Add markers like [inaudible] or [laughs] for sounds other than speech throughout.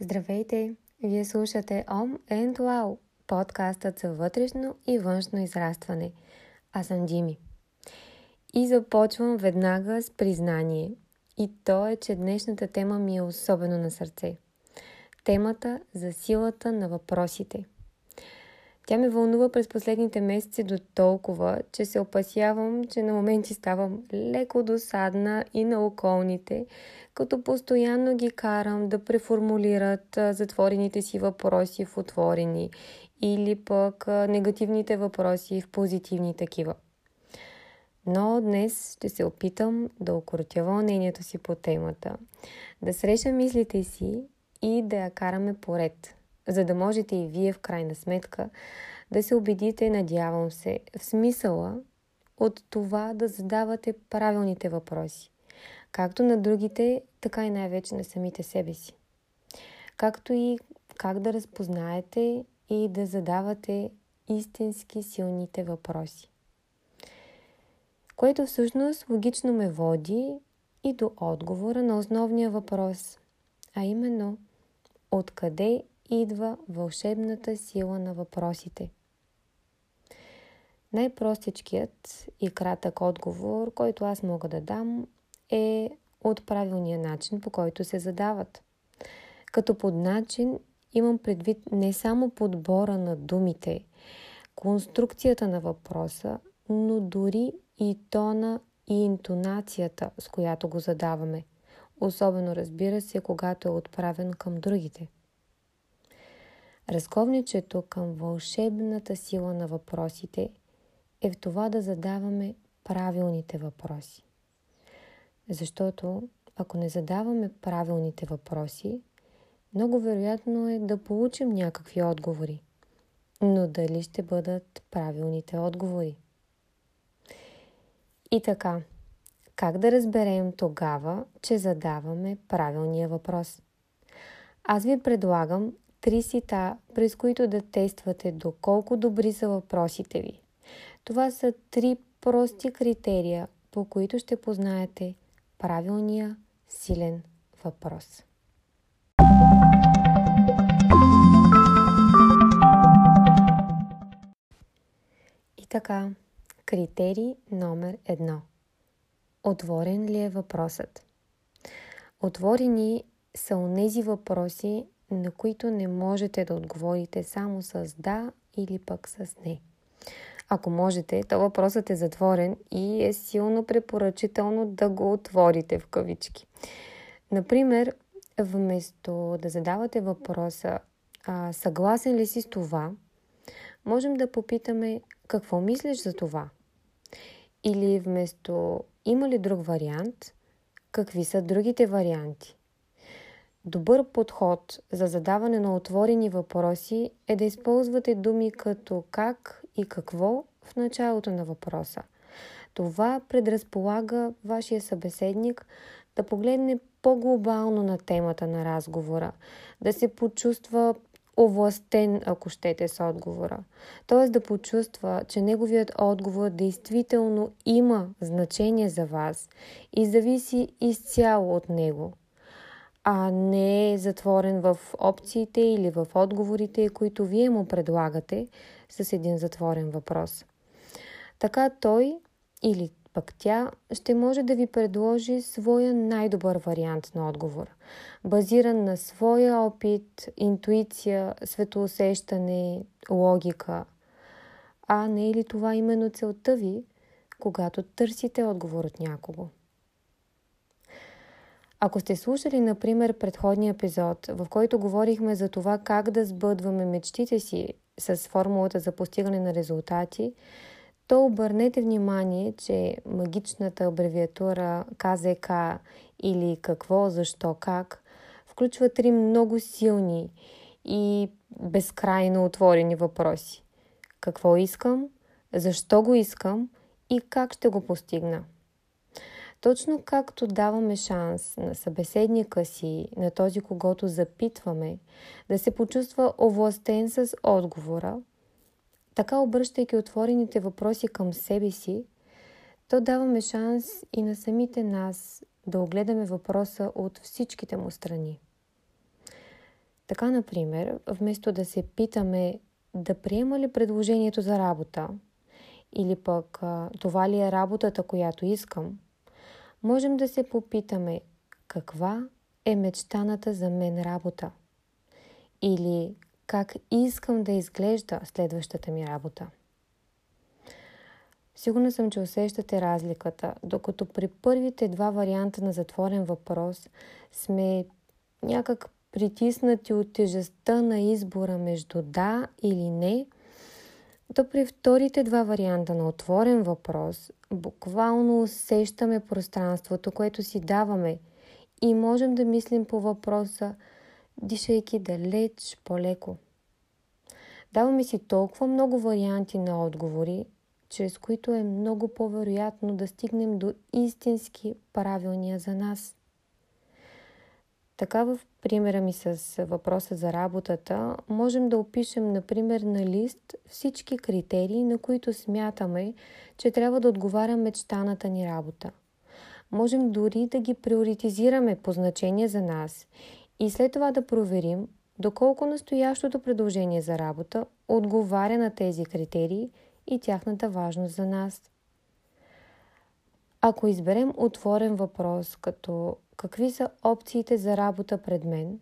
Здравейте! Вие слушате Om and Wow, подкастът за вътрешно и външно израстване. Аз съм Джими. И започвам веднага с признание. И то е, че днешната тема ми е особено на сърце. Темата за силата на въпросите – тя ме вълнува през последните месеци до толкова, че се опасявам, че на моменти ставам леко досадна и на околните, като постоянно ги карам да преформулират затворените си въпроси в отворени или пък негативните въпроси в позитивни такива. Но днес ще се опитам да окоротя вълнението си по темата, да среша мислите си и да я караме поред – за да можете и вие в крайна сметка да се убедите, надявам се, в смисъла от това да задавате правилните въпроси. Както на другите, така и най-вече на самите себе си. Както и как да разпознаете и да задавате истински силните въпроси. Което всъщност логично ме води и до отговора на основния въпрос, а именно откъде идва вълшебната сила на въпросите. Най-простичкият и кратък отговор, който аз мога да дам, е от правилния начин, по който се задават. Като под начин имам предвид не само подбора на думите, конструкцията на въпроса, но дори и тона и интонацията, с която го задаваме. Особено разбира се, когато е отправен към другите – Разковничето към вълшебната сила на въпросите е в това да задаваме правилните въпроси. Защото ако не задаваме правилните въпроси, много вероятно е да получим някакви отговори. Но дали ще бъдат правилните отговори? И така, как да разберем тогава, че задаваме правилния въпрос? Аз ви предлагам три сита, през които да тествате доколко добри са въпросите ви. Това са три прости критерия, по които ще познаете правилния силен въпрос. И така, критерий номер едно. Отворен ли е въпросът? Отворени са онези въпроси, на които не можете да отговорите само с да или пък с не. Ако можете, то въпросът е затворен и е силно препоръчително да го отворите в кавички. Например, вместо да задавате въпроса а, съгласен ли си с това, можем да попитаме какво мислиш за това. Или вместо има ли друг вариант, какви са другите варианти. Добър подход за задаване на отворени въпроси е да използвате думи като как и какво в началото на въпроса. Това предразполага вашия събеседник да погледне по-глобално на темата на разговора, да се почувства овластен, ако щете, с отговора. Т.е. да почувства, че неговият отговор действително има значение за вас и зависи изцяло от него – а не е затворен в опциите или в отговорите, които вие му предлагате с един затворен въпрос. Така той или пък тя ще може да ви предложи своя най-добър вариант на отговор, базиран на своя опит, интуиция, светоусещане, логика. А не е ли това именно целта ви, когато търсите отговор от някого? Ако сте слушали, например, предходния епизод, в който говорихме за това как да сбъдваме мечтите си с формулата за постигане на резултати, то обърнете внимание, че магичната абревиатура КЗК или какво, защо, как включва три много силни и безкрайно отворени въпроси. Какво искам, защо го искам и как ще го постигна. Точно както даваме шанс на събеседника си, на този, когато запитваме, да се почувства овластен с отговора, така обръщайки отворените въпроси към себе си, то даваме шанс и на самите нас да огледаме въпроса от всичките му страни. Така, например, вместо да се питаме да приема ли предложението за работа, или пък това ли е работата, която искам, можем да се попитаме каква е мечтаната за мен работа или как искам да изглежда следващата ми работа. Сигурна съм, че усещате разликата, докато при първите два варианта на затворен въпрос сме някак притиснати от тежестта на избора между да или не, то при вторите два варианта на отворен въпрос буквално усещаме пространството, което си даваме и можем да мислим по въпроса, дишайки далеч по-леко. Даваме си толкова много варианти на отговори, чрез които е много по-вероятно да стигнем до истински правилния за нас. Така в примера ми с въпроса за работата, можем да опишем, например, на лист всички критерии, на които смятаме, че трябва да отговаря мечтаната ни работа. Можем дори да ги приоритизираме по значение за нас и след това да проверим доколко настоящото предложение за работа отговаря на тези критерии и тяхната важност за нас. Ако изберем отворен въпрос, като какви са опциите за работа пред мен,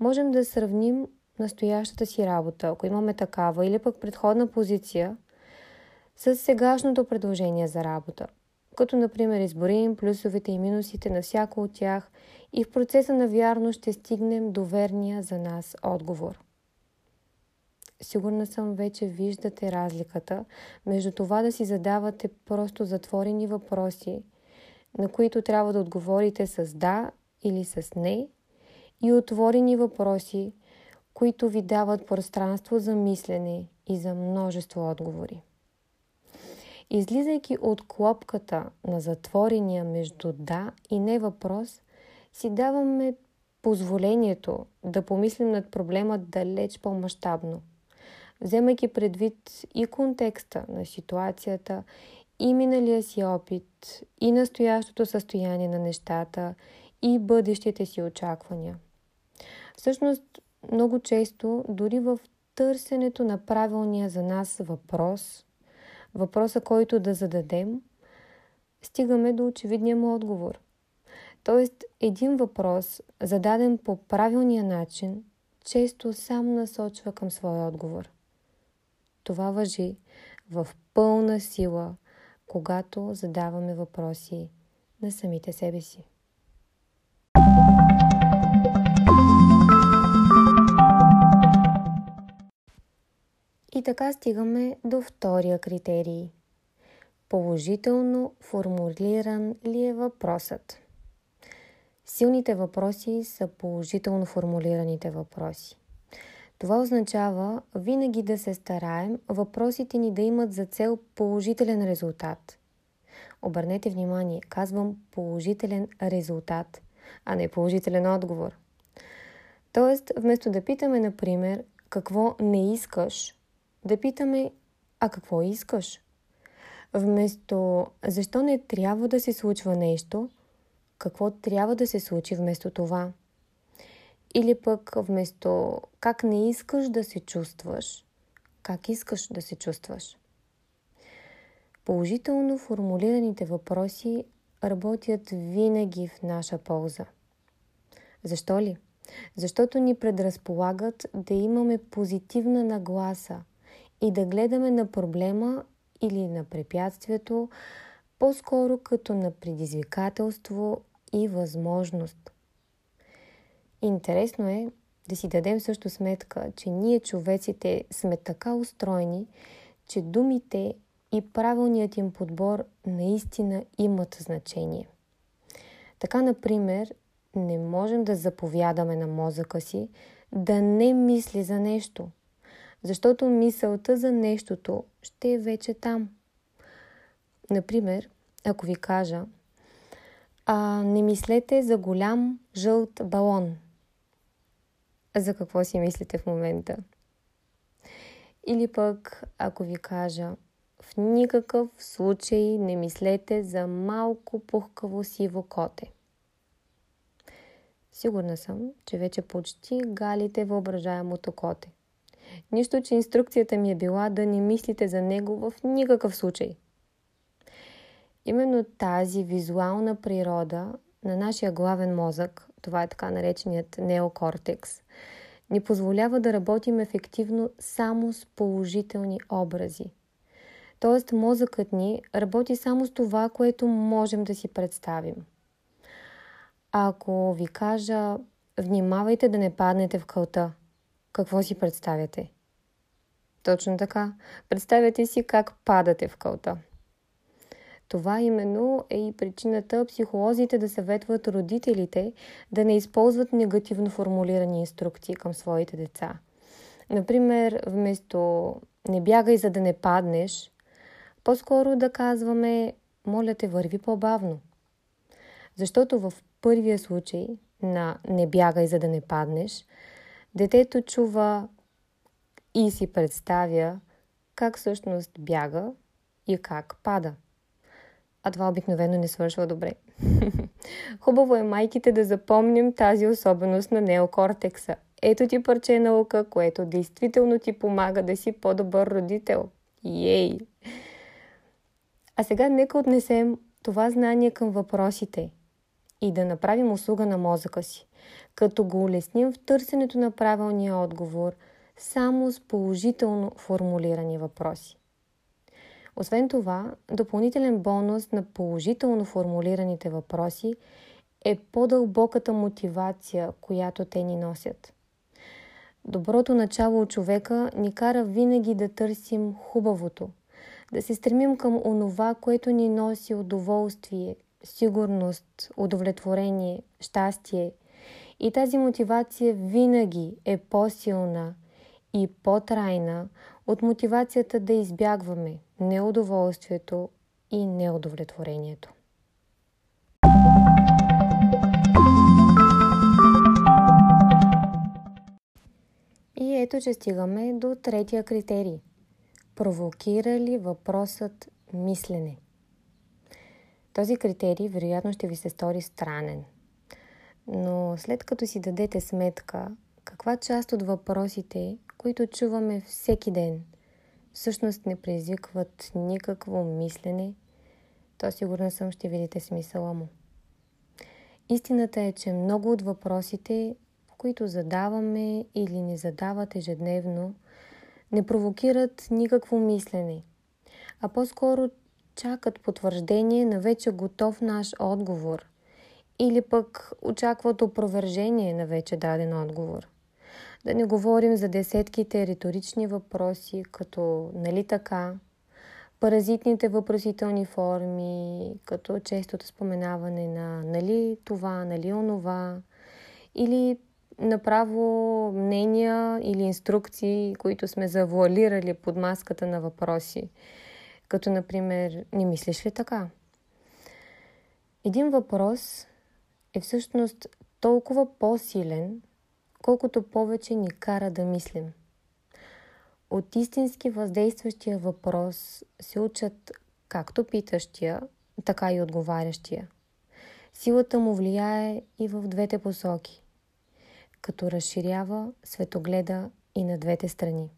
можем да сравним настоящата си работа, ако имаме такава, или пък предходна позиция, с сегашното предложение за работа, като например изборим плюсовете и минусите на всяко от тях и в процеса на вярно ще стигнем до верния за нас отговор. Сигурна съм, вече виждате разликата между това да си задавате просто затворени въпроси, на които трябва да отговорите с да или с не, и отворени въпроси, които ви дават пространство за мислене и за множество отговори. Излизайки от клопката на затворения между да и не въпрос, си даваме позволението да помислим над проблема далеч по-масштабно – вземайки предвид и контекста на ситуацията, и миналия си опит, и настоящото състояние на нещата, и бъдещите си очаквания. Всъщност, много често, дори в търсенето на правилния за нас въпрос, въпроса, който да зададем, стигаме до очевидния му отговор. Тоест, един въпрос, зададен по правилния начин, често сам насочва към своя отговор. Това въжи в пълна сила, когато задаваме въпроси на самите себе си. И така стигаме до втория критерий. Положително формулиран ли е въпросът? Силните въпроси са положително формулираните въпроси. Това означава винаги да се стараем въпросите ни да имат за цел положителен резултат. Обърнете внимание, казвам положителен резултат, а не положителен отговор. Тоест, вместо да питаме, например, какво не искаш, да питаме, а какво искаш? Вместо защо не трябва да се случва нещо, какво трябва да се случи вместо това? Или пък вместо как не искаш да се чувстваш, как искаш да се чувстваш. Положително формулираните въпроси работят винаги в наша полза. Защо ли? Защото ни предразполагат да имаме позитивна нагласа и да гледаме на проблема или на препятствието по-скоро като на предизвикателство и възможност. Интересно е да си дадем също сметка, че ние човеците сме така устроени, че думите и правилният им подбор наистина имат значение. Така, например, не можем да заповядаме на мозъка си да не мисли за нещо, защото мисълта за нещото ще е вече там. Например, ако ви кажа, а, не мислете за голям жълт балон – за какво си мислите в момента. Или пък, ако ви кажа, в никакъв случай не мислете за малко пухкаво сиво коте. Сигурна съм, че вече почти галите въображаемото коте. Нищо, че инструкцията ми е била да не мислите за него в никакъв случай. Именно тази визуална природа на нашия главен мозък, това е така нареченият неокортекс, ни позволява да работим ефективно само с положителни образи. Тоест мозъкът ни работи само с това, което можем да си представим. Ако ви кажа, внимавайте да не паднете в кълта, какво си представяте? Точно така. Представяте си как падате в кълта. Това именно е и причината психолозите да съветват родителите да не използват негативно формулирани инструкции към своите деца. Например, вместо не бягай за да не паднеш, по-скоро да казваме моля те върви по-бавно. Защото в първия случай на не бягай за да не паднеш, детето чува и си представя как всъщност бяга и как пада а това обикновено не свършва добре. [laughs] Хубаво е майките да запомним тази особеност на неокортекса. Ето ти парче наука, което действително ти помага да си по-добър родител. Ей! А сега нека отнесем това знание към въпросите и да направим услуга на мозъка си, като го улесним в търсенето на правилния отговор само с положително формулирани въпроси. Освен това, допълнителен бонус на положително формулираните въпроси е по-дълбоката мотивация, която те ни носят. Доброто начало от човека ни кара винаги да търсим хубавото, да се стремим към онова, което ни носи удоволствие, сигурност, удовлетворение, щастие. И тази мотивация винаги е по-силна и по-трайна от мотивацията да избягваме неудоволствието и неудовлетворението. И ето, че стигаме до третия критерий. Провокира ли въпросът мислене? Този критерий вероятно ще ви се стори странен. Но след като си дадете сметка каква част от въпросите, които чуваме всеки ден, всъщност не предизвикват никакво мислене, то сигурна съм ще видите смисъла му. Истината е, че много от въпросите, които задаваме или не задават ежедневно, не провокират никакво мислене, а по-скоро чакат потвърждение на вече готов наш отговор или пък очакват опровержение на вече даден отговор. Да не говорим за десетките риторични въпроси, като нали така, паразитните въпросителни форми, като честото споменаване на нали това, нали онова, или направо мнения или инструкции, които сме завуалирали под маската на въпроси. Като, например, не мислиш ли така? Един въпрос е всъщност толкова по-силен, колкото повече ни кара да мислим. От истински въздействащия въпрос се учат както питащия, така и отговарящия. Силата му влияе и в двете посоки, като разширява светогледа и на двете страни.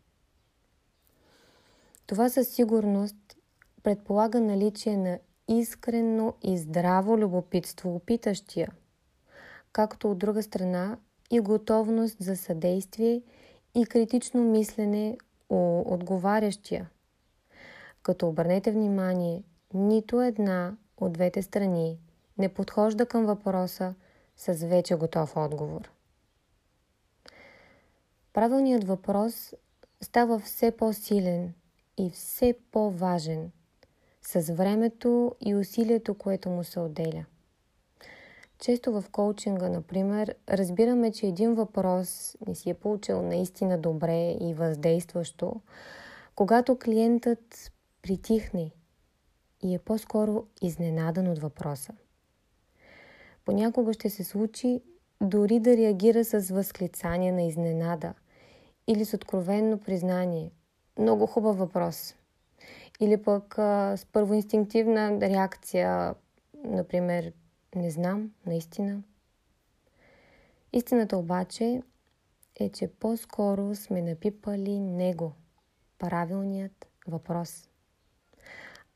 Това със сигурност предполага наличие на искрено и здраво любопитство у питащия, както от друга страна и готовност за съдействие и критично мислене у отговарящия. Като обърнете внимание, нито една от двете страни не подхожда към въпроса с вече готов отговор. Правилният въпрос става все по-силен и все по-важен с времето и усилието, което му се отделя – често в коучинга, например, разбираме, че един въпрос не си е получил наистина добре и въздействащо, когато клиентът притихне и е по-скоро изненадан от въпроса. Понякога ще се случи дори да реагира с възклицание на изненада или с откровенно признание. Много хубав въпрос. Или пък а, с първоинстинктивна реакция, например, не знам, наистина. Истината обаче е, че по-скоро сме напипали него, правилният въпрос.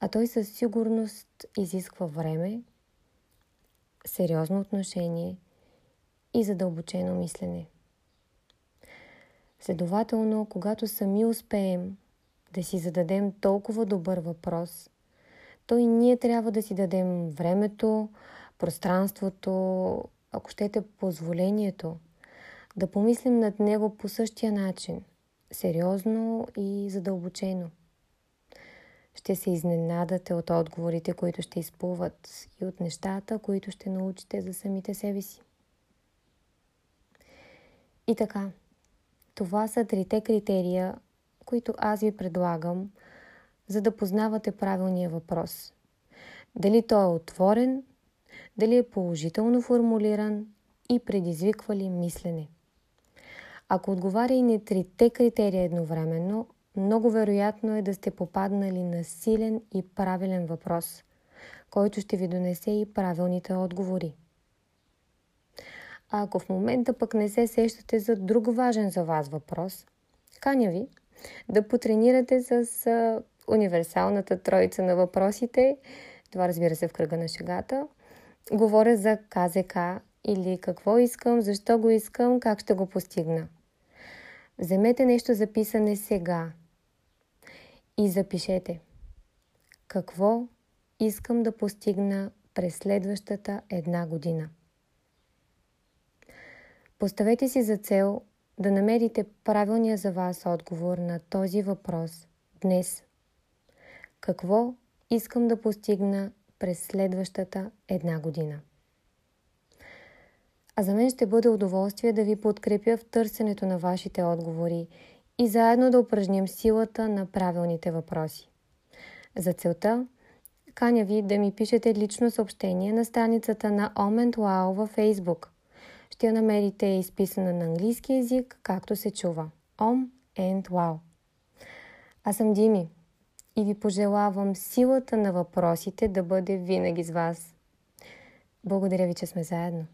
А той със сигурност изисква време, сериозно отношение и задълбочено мислене. Следователно, когато сами успеем да си зададем толкова добър въпрос, то и ние трябва да си дадем времето, пространството, ако щете позволението, да помислим над него по същия начин, сериозно и задълбочено. Ще се изненадате от отговорите, които ще изплуват и от нещата, които ще научите за самите себе си. И така, това са трите критерия, които аз ви предлагам, за да познавате правилния въпрос. Дали той е отворен, дали е положително формулиран и предизвиква ли мислене. Ако отговаря и на трите критерия едновременно, много вероятно е да сте попаднали на силен и правилен въпрос, който ще ви донесе и правилните отговори. А ако в момента пък не се сещате за друг важен за вас въпрос, каня ви да потренирате с универсалната троица на въпросите, това разбира се в кръга на шегата. Говоря за КЗК или какво искам, защо го искам, как ще го постигна. Вземете нещо за писане сега и запишете. Какво искам да постигна през следващата една година? Поставете си за цел да намерите правилния за вас отговор на този въпрос днес. Какво искам да постигна през следващата една година? А за мен ще бъде удоволствие да ви подкрепя в търсенето на вашите отговори и заедно да упражним силата на правилните въпроси. За целта, каня ви да ми пишете лично съобщение на страницата на Om Wow във Facebook – ще я намерите изписана на английски язик, както се чува. Om and Wow. Аз съм Дими и ви пожелавам силата на въпросите да бъде винаги с вас. Благодаря ви, че сме заедно.